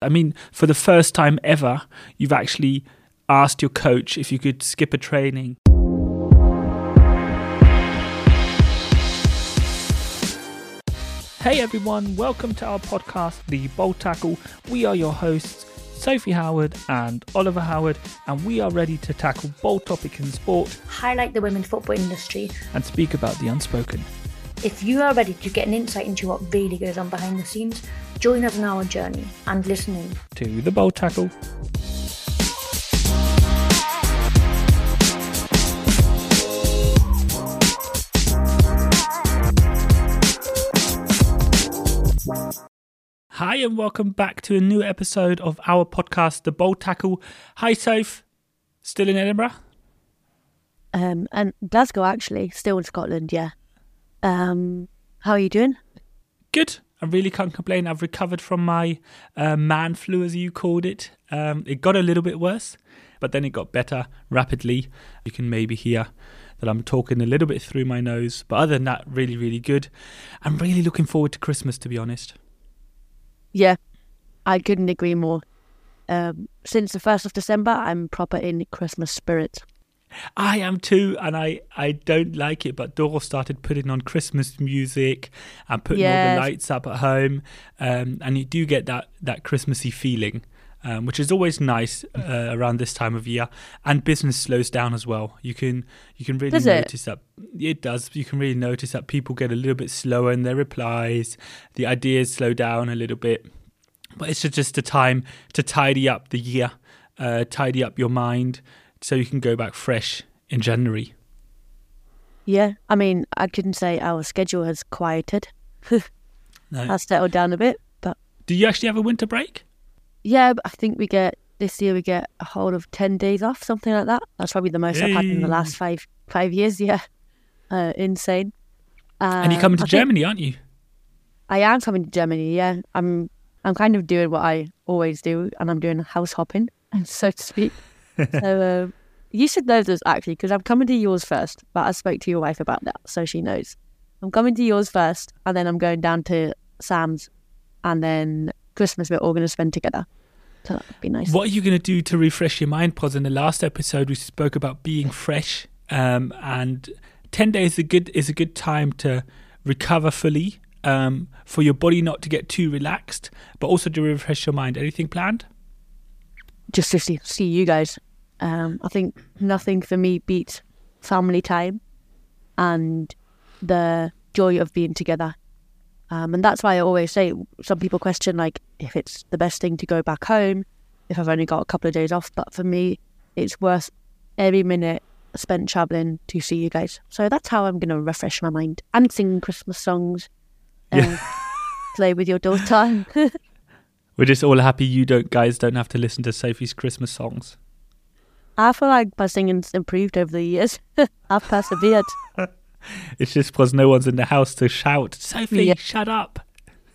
I mean, for the first time ever, you've actually asked your coach if you could skip a training. Hey everyone, welcome to our podcast, The Bold Tackle. We are your hosts, Sophie Howard and Oliver Howard, and we are ready to tackle bold topics in sport, highlight the women's football industry, and speak about the unspoken. If you are ready to get an insight into what really goes on behind the scenes, join us on our journey and listening to the Bold Tackle. Hi, and welcome back to a new episode of our podcast, The Bold Tackle. Hi, Soph. Still in Edinburgh? Um, and Glasgow, actually, still in Scotland, yeah. Um, how are you doing? Good. I really can't complain. I've recovered from my uh, man flu, as you called it. Um, it got a little bit worse, but then it got better rapidly. You can maybe hear that I'm talking a little bit through my nose, but other than that, really, really good. I'm really looking forward to Christmas, to be honest. Yeah, I couldn't agree more. Um, since the 1st of December, I'm proper in Christmas spirit. I am too, and I, I don't like it. But Doro started putting on Christmas music and putting yes. all the lights up at home, um, and you do get that that Christmassy feeling, um, which is always nice uh, around this time of year. And business slows down as well. You can you can really does notice it? that it does. You can really notice that people get a little bit slower in their replies. The ideas slow down a little bit, but it's just a time to tidy up the year, uh, tidy up your mind so you can go back fresh in January. Yeah, I mean, I couldn't say our schedule has quieted. no. Has settled down a bit, but do you actually have a winter break? Yeah, but I think we get this year we get a whole of ten days off, something like that. That's probably the most hey. I've had in the last five five years. Yeah, uh, insane. Uh, and you're coming to I Germany, aren't you? I am coming to Germany. Yeah, I'm. I'm kind of doing what I always do, and I'm doing house hopping, so to speak so uh, you should know this actually because I'm coming to yours first. But I spoke to your wife about that, so she knows. I'm coming to yours first, and then I'm going down to Sam's, and then Christmas we're all going to spend together. So that'd be nice. What are you going to do to refresh your mind? Because in the last episode we spoke about being fresh, um, and ten days is a good is a good time to recover fully. Um, for your body not to get too relaxed, but also to refresh your mind. Anything planned? Just to see, see you guys. Um, I think nothing for me beats family time and the joy of being together. Um, and that's why I always say some people question like if it's the best thing to go back home if I've only got a couple of days off. But for me, it's worth every minute spent traveling to see you guys. So that's how I'm going to refresh my mind and sing Christmas songs. and yeah. play with your daughter. We're just all happy you don't guys don't have to listen to Sophie's Christmas songs. I feel like my singing's improved over the years. I've persevered. it's just because no one's in the house to shout, Sophie, yeah. shut up.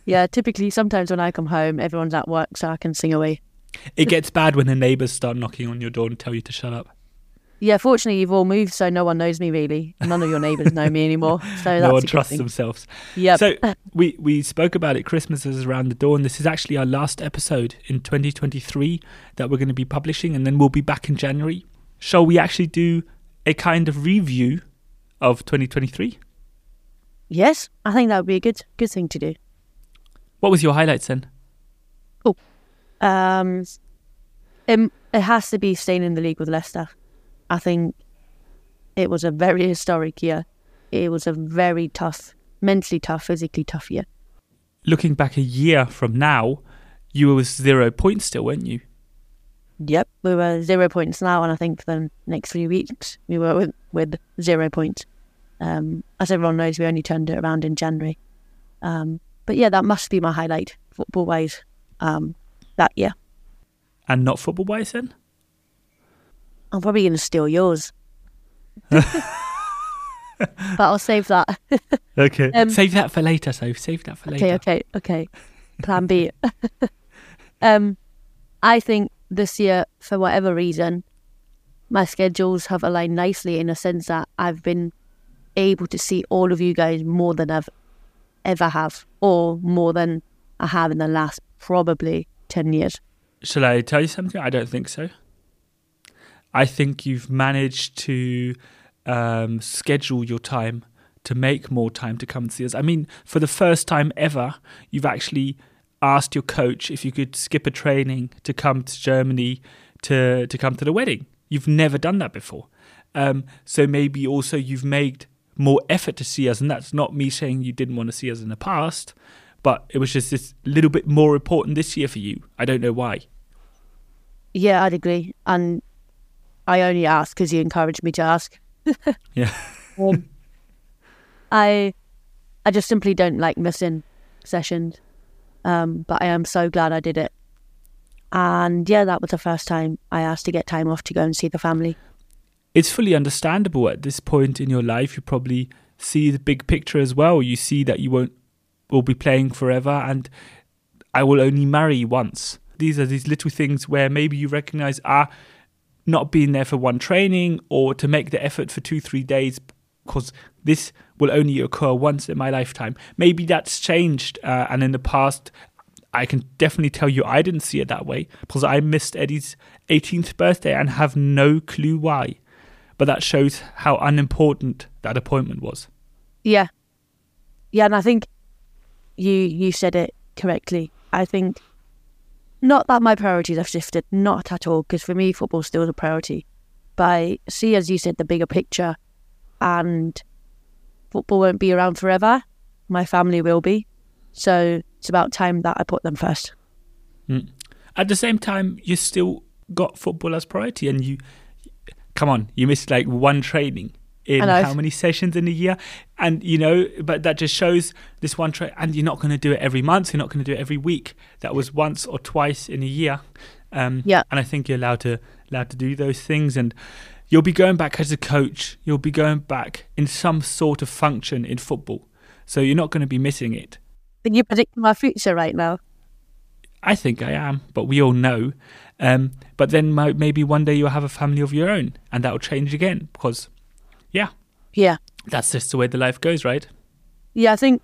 Yeah, typically, sometimes when I come home, everyone's at work, so I can sing away. It gets bad when the neighbours start knocking on your door and tell you to shut up. Yeah, fortunately, you've all moved, so no one knows me really. None of your neighbours know me anymore. So no one trusts themselves. Yeah. So we we spoke about it. Christmas is around the door, and this is actually our last episode in 2023 that we're going to be publishing, and then we'll be back in January. Shall we actually do a kind of review of 2023? Yes, I think that would be a good good thing to do. What was your highlights then? Oh, um, it, it has to be staying in the league with Leicester. I think it was a very historic year. It was a very tough, mentally tough, physically tough year. Looking back a year from now, you were with zero points still, weren't you? Yep, we were zero points now, and I think for the next three weeks we were with, with zero points. Um, as everyone knows, we only turned it around in January. Um, but yeah, that must be my highlight football wise um, that year. And not football wise then? I'm probably going to steal yours. but I'll save that. okay. Um, save that for later, so save that for later. Okay, okay, okay. Plan B. um, I think this year, for whatever reason, my schedules have aligned nicely in a sense that I've been able to see all of you guys more than I've ever have, or more than I have in the last probably 10 years. Shall I tell you something? I don't think so. I think you've managed to um, schedule your time to make more time to come and see us. I mean, for the first time ever, you've actually asked your coach if you could skip a training to come to Germany to to come to the wedding. You've never done that before. Um, so maybe also you've made more effort to see us, and that's not me saying you didn't want to see us in the past, but it was just this little bit more important this year for you. I don't know why. Yeah, I'd agree, and I only ask because you encouraged me to ask. yeah. um, I I just simply don't like missing sessions. Um, but I am so glad I did it. And yeah, that was the first time I asked to get time off to go and see the family. It's fully understandable at this point in your life. You probably see the big picture as well. You see that you won't will be playing forever and I will only marry once. These are these little things where maybe you recognize ah not being there for one training or to make the effort for two, three days because this will only occur once in my lifetime. Maybe that's changed, uh, and in the past, I can definitely tell you I didn't see it that way because I missed Eddie's 18th birthday and have no clue why. But that shows how unimportant that appointment was. Yeah, yeah, and I think you you said it correctly. I think not that my priorities have shifted, not at all, because for me, football still is a priority. But I see, as you said, the bigger picture and football won't be around forever. My family will be. So it's about time that I put them first. Mm. At the same time, you still got football as priority, and you come on, you missed like one training in how many sessions in a year, and you know, but that just shows this one train, and you're not going to do it every month. You're not going to do it every week. That was once or twice in a year. Um, yeah, and I think you're allowed to allowed to do those things, and you'll be going back as a coach. You'll be going back in some sort of function in football. So you're not going to be missing it. Can you predict my future right now? I think I am, but we all know. Um, but then maybe one day you'll have a family of your own, and that'll change again because, yeah, yeah, that's just the way the life goes, right? Yeah, I think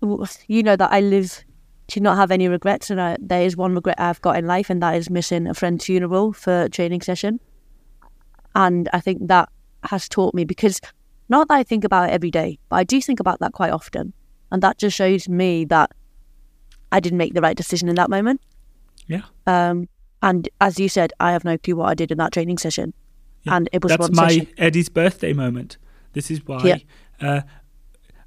you know that I live to not have any regrets, and I, there is one regret I've got in life, and that is missing a friend's funeral for a training session. And I think that has taught me because not that I think about it every day, but I do think about that quite often. And that just shows me that I didn't make the right decision in that moment. Yeah. Um, and as you said, I have no clue what I did in that training session. Yeah. And it was That's my session. Eddie's birthday moment. This is why yeah. uh,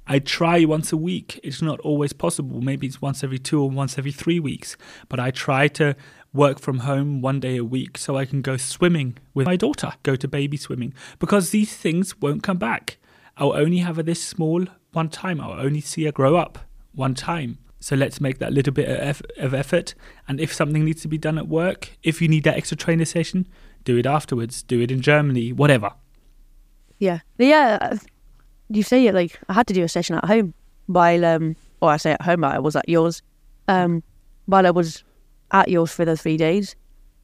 I try once a week. It's not always possible. Maybe it's once every two or once every three weeks. But I try to work from home one day a week so I can go swimming with my daughter, go to baby swimming, because these things won't come back. I'll only have her this small one time. I'll only see her grow up one time. So let's make that little bit of effort. And if something needs to be done at work, if you need that extra trainer session, do it afterwards. Do it in Germany, whatever. Yeah, yeah. You say it like I had to do a session at home while, um, or I say at home, but I was at yours. Um, while I was at yours for the three days.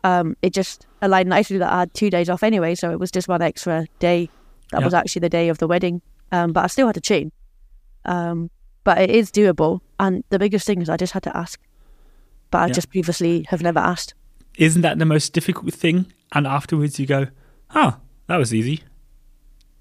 Um, it just aligned nicely that I had two days off anyway, so it was just one extra day. That was actually the day of the wedding, um, but I still had to train. Um, but it is doable, and the biggest thing is I just had to ask, but I just previously have never asked. Isn't that the most difficult thing? And afterwards, you go, "Oh, that was easy."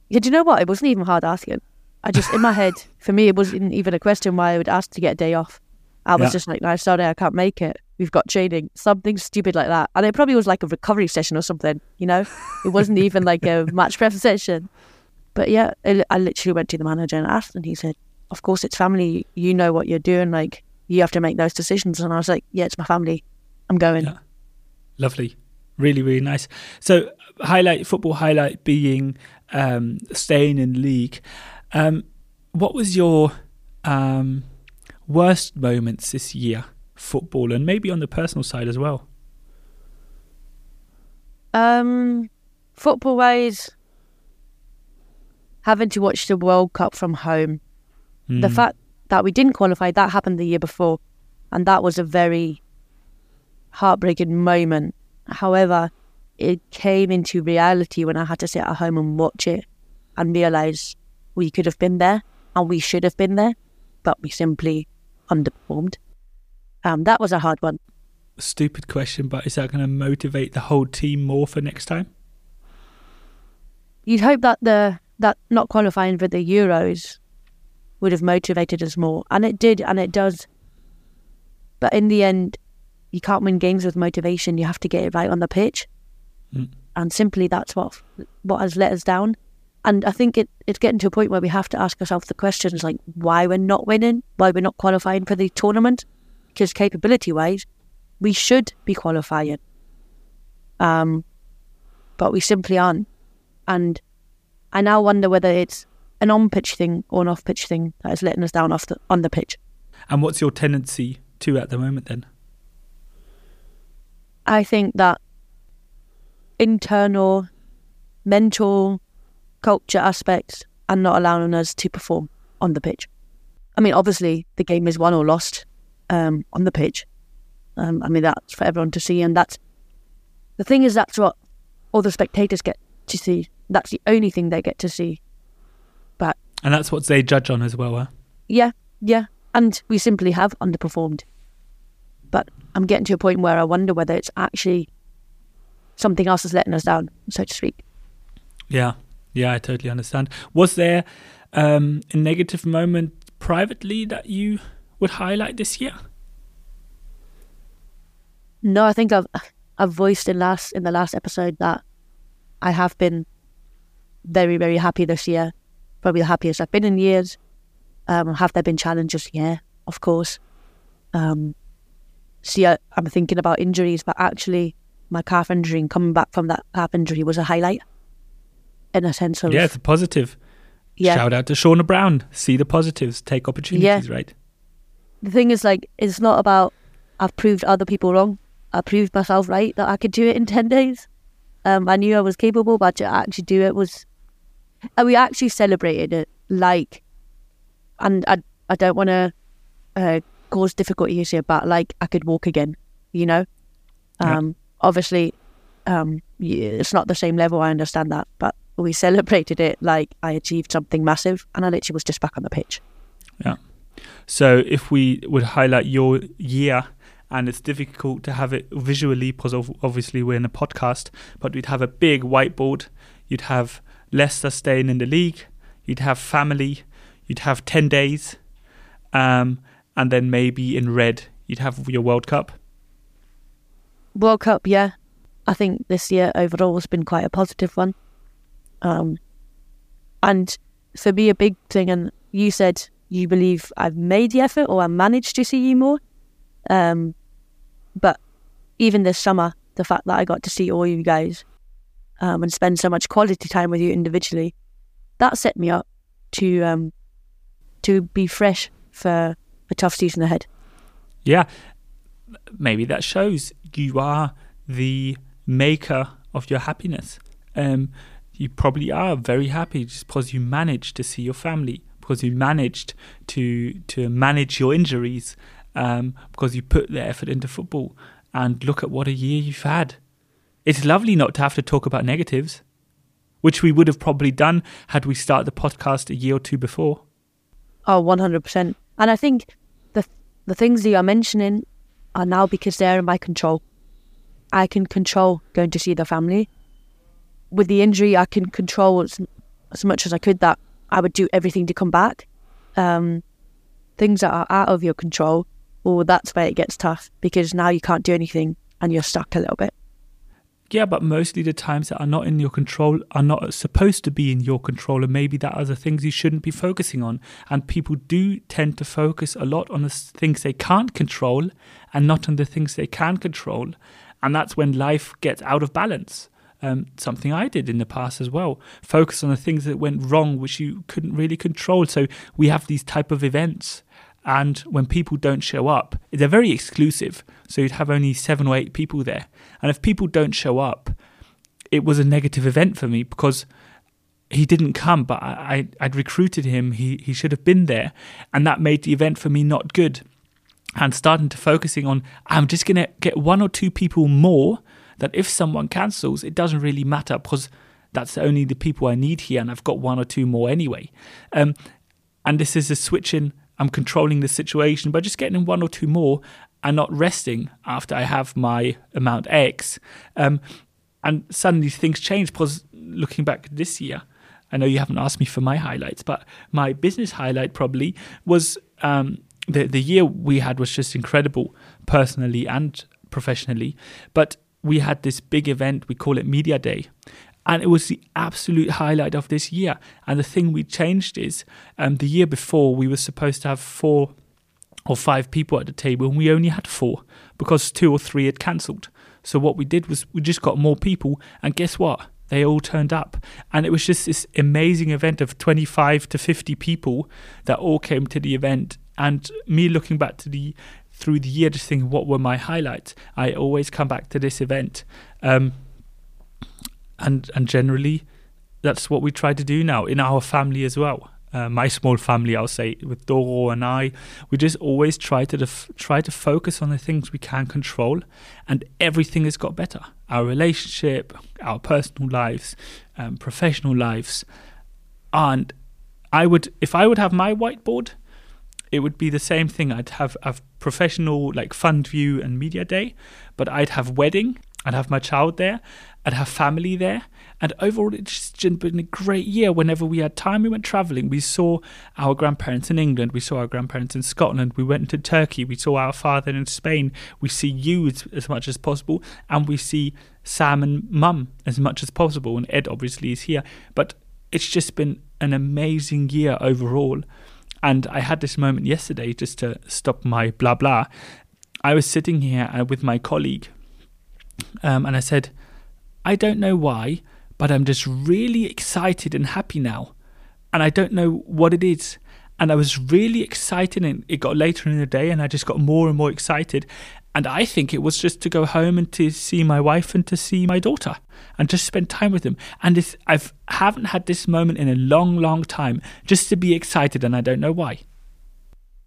Yeah, do you know what? It wasn't even hard asking. I just in my head, for me, it wasn't even a question why I would ask to get a day off. I was yeah. just like, no, sorry, I can't make it. We've got training, something stupid like that. And it probably was like a recovery session or something, you know? It wasn't even like a match prep session. But yeah, I literally went to the manager and asked, and he said, of course, it's family. You know what you're doing. Like, you have to make those decisions. And I was like, yeah, it's my family. I'm going. Yeah. Lovely. Really, really nice. So, highlight, football highlight being um, staying in league. Um, what was your um, worst moments this year, football, and maybe on the personal side as well? Um, football wise, having to watch the World Cup from home. Mm. The hmm. fact that we didn't qualify, that happened the year before, and that was a very heartbreaking moment. However, it came into reality when I had to sit at home and watch it and realize we could have been there and we should have been there, but we simply underperformed. Um, that was a hard one. stupid question, but is that going to motivate the whole team more for next time? You'd hope that the that not qualifying for the Euros would have motivated us more, and it did, and it does. But in the end, you can't win games with motivation. You have to get it right on the pitch, mm. and simply that's what what has let us down. And I think it, it's getting to a point where we have to ask ourselves the questions like why we're not winning, why we're not qualifying for the tournament, because capability wise, we should be qualifying. Um, but we simply aren't. And I now wonder whether it's an on pitch thing or an off pitch thing that is letting us down off the, on the pitch. And what's your tendency to at the moment then? I think that internal mental culture aspects are not allowing us to perform on the pitch. I mean, obviously, the game is won or lost um, on the pitch. Um, I mean, that's for everyone to see, and that's the thing is that's what all the spectators get to see. That's the only thing they get to see. But and that's what they judge on as well, huh? Yeah, yeah, and we simply have underperformed. But I'm getting to a point where I wonder whether it's actually something else is letting us down, so to speak. Yeah, yeah, I totally understand. Was there um, a negative moment privately that you would highlight this year? No, I think I've I've voiced in last in the last episode that I have been very very happy this year, probably the happiest I've been in years. Um, have there been challenges? Yeah, of course. Um, see, I, I'm thinking about injuries, but actually, my calf injury and coming back from that calf injury was a highlight in a sense of yeah, it's a positive. Yeah. Shout out to Shauna Brown. See the positives, take opportunities, yeah. right? The thing is, like, it's not about I've proved other people wrong. I proved myself right that I could do it in ten days. Um, I knew I was capable, but to actually do it was, and we actually celebrated it like, and I I don't want to uh, cause difficulties here, but like I could walk again, you know. Um, yeah. obviously, um, it's not the same level. I understand that, but we celebrated it like I achieved something massive, and I literally was just back on the pitch. Yeah. So if we would highlight your year, and it's difficult to have it visually because obviously we're in a podcast, but we'd have a big whiteboard. You'd have Leicester staying in the league. You'd have family. You'd have ten days, um, and then maybe in red you'd have your World Cup. World Cup, yeah. I think this year overall has been quite a positive one. Um, and for me, a big thing, and you said you believe I've made the effort or I managed to see you more. Um, but even this summer, the fact that I got to see all you guys um, and spend so much quality time with you individually, that set me up to um, to be fresh for a tough season ahead. Yeah, maybe that shows you are the maker of your happiness. Um, you probably are very happy just because you managed to see your family, because you managed to to manage your injuries, um, because you put the effort into football. And look at what a year you've had. It's lovely not to have to talk about negatives, which we would have probably done had we started the podcast a year or two before. Oh, 100%. And I think the things that you're mentioning are now because they're in my control. I can control going to see the family with the injury, I can control as, as much as I could that I would do everything to come back. Um, things that are out of your control, well, that's where it gets tough because now you can't do anything and you're stuck a little bit. Yeah, but mostly the times that are not in your control are not supposed to be in your control, and maybe that are the things you shouldn't be focusing on. And people do tend to focus a lot on the things they can't control and not on the things they can control. And that's when life gets out of balance um, something I did in the past as well. Focus on the things that went wrong, which you couldn't really control. So we have these type of events, and when people don't show up, they're very exclusive. So you'd have only seven or eight people there, and if people don't show up, it was a negative event for me because he didn't come, but I, would recruited him. He he should have been there, and that made the event for me not good. And starting to focusing on, I'm just gonna get one or two people more that if someone cancels, it doesn't really matter because that's only the people I need here, and I've got one or two more anyway. Um, and this is a switch in. I'm controlling the situation by just getting in one or two more, and not resting after I have my amount X. Um, and suddenly things change because looking back this year, I know you haven't asked me for my highlights, but my business highlight probably was um, the the year we had was just incredible, personally and professionally. But we had this big event, we call it Media Day, and it was the absolute highlight of this year. And the thing we changed is um, the year before we were supposed to have four or five people at the table, and we only had four because two or three had cancelled. So what we did was we just got more people, and guess what? They all turned up, and it was just this amazing event of 25 to 50 people that all came to the event. And me looking back to the through the year, just thinking what were my highlights. I always come back to this event, um, and and generally, that's what we try to do now in our family as well uh, my small family, I'll say, with Doro and I, we just always try to def- try to focus on the things we can control, and everything has got better. Our relationship, our personal lives, um, professional lives, and I would, if I would have my whiteboard, it would be the same thing. I'd have a professional like fund view and media day, but I'd have wedding, I'd have my child there, I'd have family there, and overall, it's just been a great year. Whenever we had time, we went traveling. We saw our grandparents in England. We saw our grandparents in Scotland. We went to Turkey. We saw our father in Spain. We see you as, as much as possible. And we see Sam and Mum as much as possible. And Ed obviously is here. But it's just been an amazing year overall. And I had this moment yesterday just to stop my blah blah. I was sitting here uh, with my colleague um, and I said, I don't know why, but I'm just really excited and happy now. And I don't know what it is. And I was really excited, and it got later in the day, and I just got more and more excited. And I think it was just to go home and to see my wife and to see my daughter and just spend time with them. And this, I've haven't had this moment in a long, long time just to be excited, and I don't know why.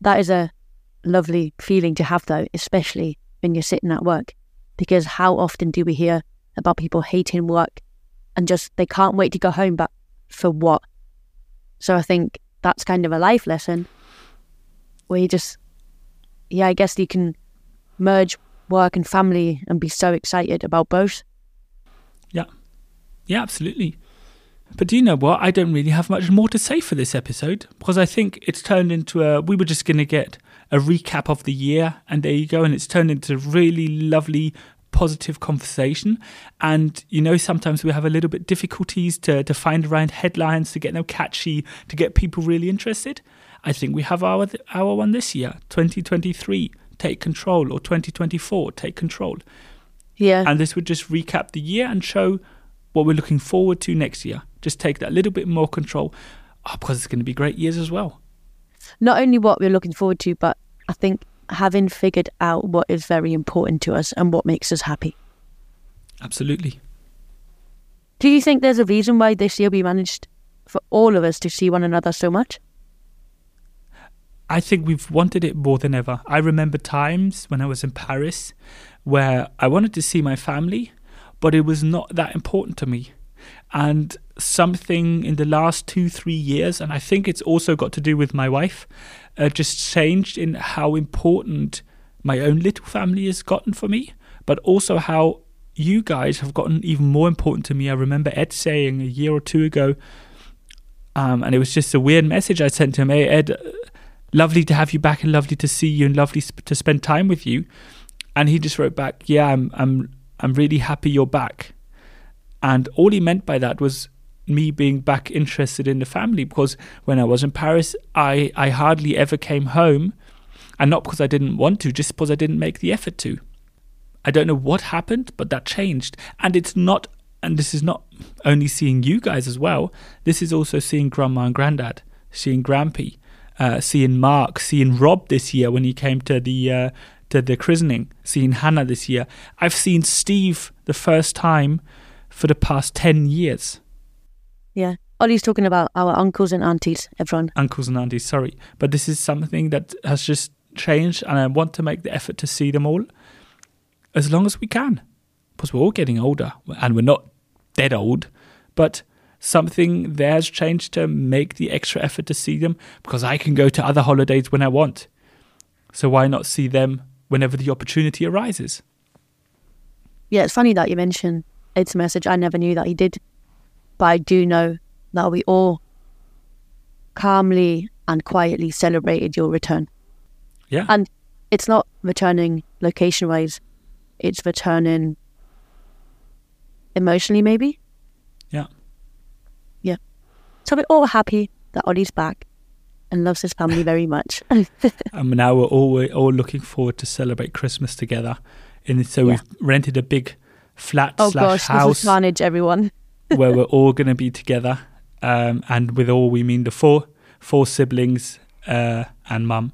That is a lovely feeling to have, though, especially when you're sitting at work, because how often do we hear about people hating work and just they can't wait to go home, but for what? So I think that's kind of a life lesson where you just, yeah, I guess you can merge work and family and be so excited about both. Yeah. Yeah, absolutely. But do you know what? I don't really have much more to say for this episode because I think it's turned into a. We were just going to get a recap of the year, and there you go. And it's turned into really lovely, positive conversation. And, you know, sometimes we have a little bit difficulties to, to find around headlines, to get them catchy, to get people really interested. I think we have our, our one this year, 2023, Take Control, or 2024, Take Control. Yeah. And this would just recap the year and show what we're looking forward to next year. Just take that little bit more control oh, because it's going to be great years as well. Not only what we're looking forward to, but I think having figured out what is very important to us and what makes us happy. Absolutely. Do you think there's a reason why this year we managed for all of us to see one another so much? I think we've wanted it more than ever. I remember times when I was in Paris where I wanted to see my family, but it was not that important to me. And something in the last two, three years, and I think it's also got to do with my wife, uh, just changed in how important my own little family has gotten for me, but also how you guys have gotten even more important to me. I remember Ed saying a year or two ago, um, and it was just a weird message I sent to him. Hey, Ed, lovely to have you back, and lovely to see you, and lovely to spend time with you. And he just wrote back, "Yeah, I'm, I'm, I'm really happy you're back." And all he meant by that was me being back interested in the family because when I was in Paris, I, I hardly ever came home. And not because I didn't want to, just because I didn't make the effort to. I don't know what happened, but that changed. And it's not, and this is not only seeing you guys as well, this is also seeing grandma and granddad, seeing Grampy, uh, seeing Mark, seeing Rob this year when he came to the. Uh, to the christening, seeing Hannah this year. I've seen Steve the first time for the past 10 years. Yeah. Ollie's talking about our uncles and aunties, everyone. Uncles and aunties, sorry. But this is something that has just changed, and I want to make the effort to see them all as long as we can. Because we're all getting older, and we're not dead old, but something there has changed to make the extra effort to see them because I can go to other holidays when I want. So why not see them whenever the opportunity arises. Yeah, it's funny that you mentioned it's a message. I never knew that he did, but I do know that we all calmly and quietly celebrated your return. Yeah. And it's not returning location wise, it's returning emotionally, maybe. Yeah. Yeah. So we're all happy that Ollie's back and loves his family very much. and now we're all we're all looking forward to celebrate Christmas together. And so Yeah. we've rented a big flat oh slash gosh, this house is carnage, everyone. where we're all going to be together. Um, and with all, we mean the four four siblings uh, and mum.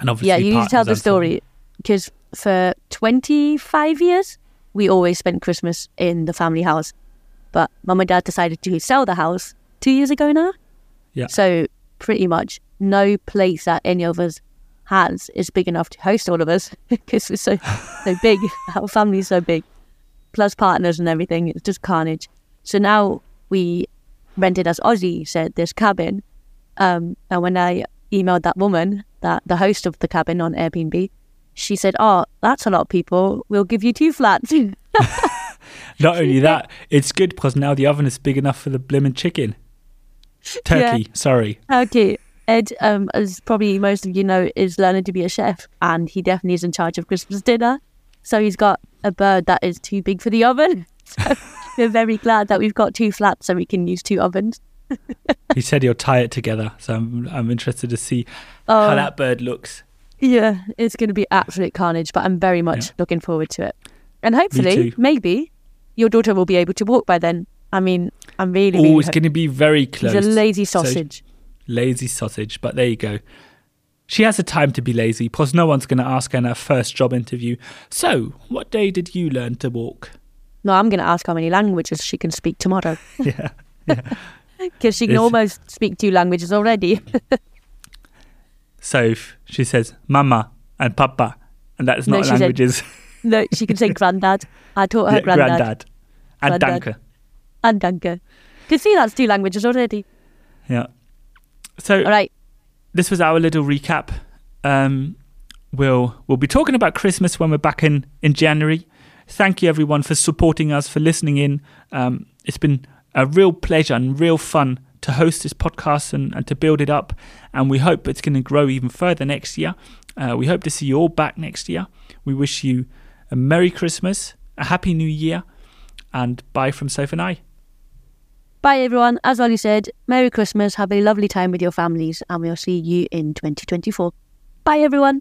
And obviously, yeah, you need to tell the story because for 25 years, we always spent Christmas in the family house. But mum and dad decided to sell the house two years ago now. Yeah. So pretty much no place that any of us has is big enough to host all of us because we're so so big. Our family's so big, plus partners and everything. It's just carnage. So now we rented, as Ozzy said, this cabin. Um, and when I emailed that woman, that the host of the cabin on Airbnb, she said, "Oh, that's a lot of people. We'll give you two flats." Not only that, it's good because now the oven is big enough for the blimmin' chicken. Turkey, sorry. Okay. Ed, um, as probably most of you know, is learning to be a chef, and he definitely is in charge of Christmas dinner. So he's got a bird that is too big for the oven. So we're very glad that we've got two flats so we can use two ovens. He said he'll tie it together, so I'm I'm interested to see Oh, how that bird looks. yeah, it's going to be absolute carnage, but I'm very much Yeah. looking forward to it. And hopefully, maybe your daughter will be able to walk by then. I mean, I'm really, Oh, really it's going to be very close. She's a lazy So- sausage. lazy sausage, but there you go. She has the time to be lazy, plus no one's going to ask her in her first job interview. So, what day did you learn to walk? no, I'm going to ask how many languages she can speak tomorrow. yeah. Because she can It's- almost speak two languages already. So if she says mama and papa, and that's No, not said languages. no, she can say granddad. I taught her Yeah, granddad. granddad. And Granddad. danke. And danke. Can see that's two languages already. Yeah. So All right. This was our little recap. Um, we'll we'll be talking about Christmas when we're back in in January. Thank you everyone for supporting us, for listening in. Um, it's been a real pleasure and real fun to host this podcast and, and to build it up. And we hope it's going to grow even further next year. Uh, we hope to see you all back next year. We wish you a Merry Christmas, a Happy New Year, and bye from Soph and I. Bye, everyone. As Ollie said, Merry Christmas. Have a lovely time with your families, and we'll see you in 2024. Bye, everyone.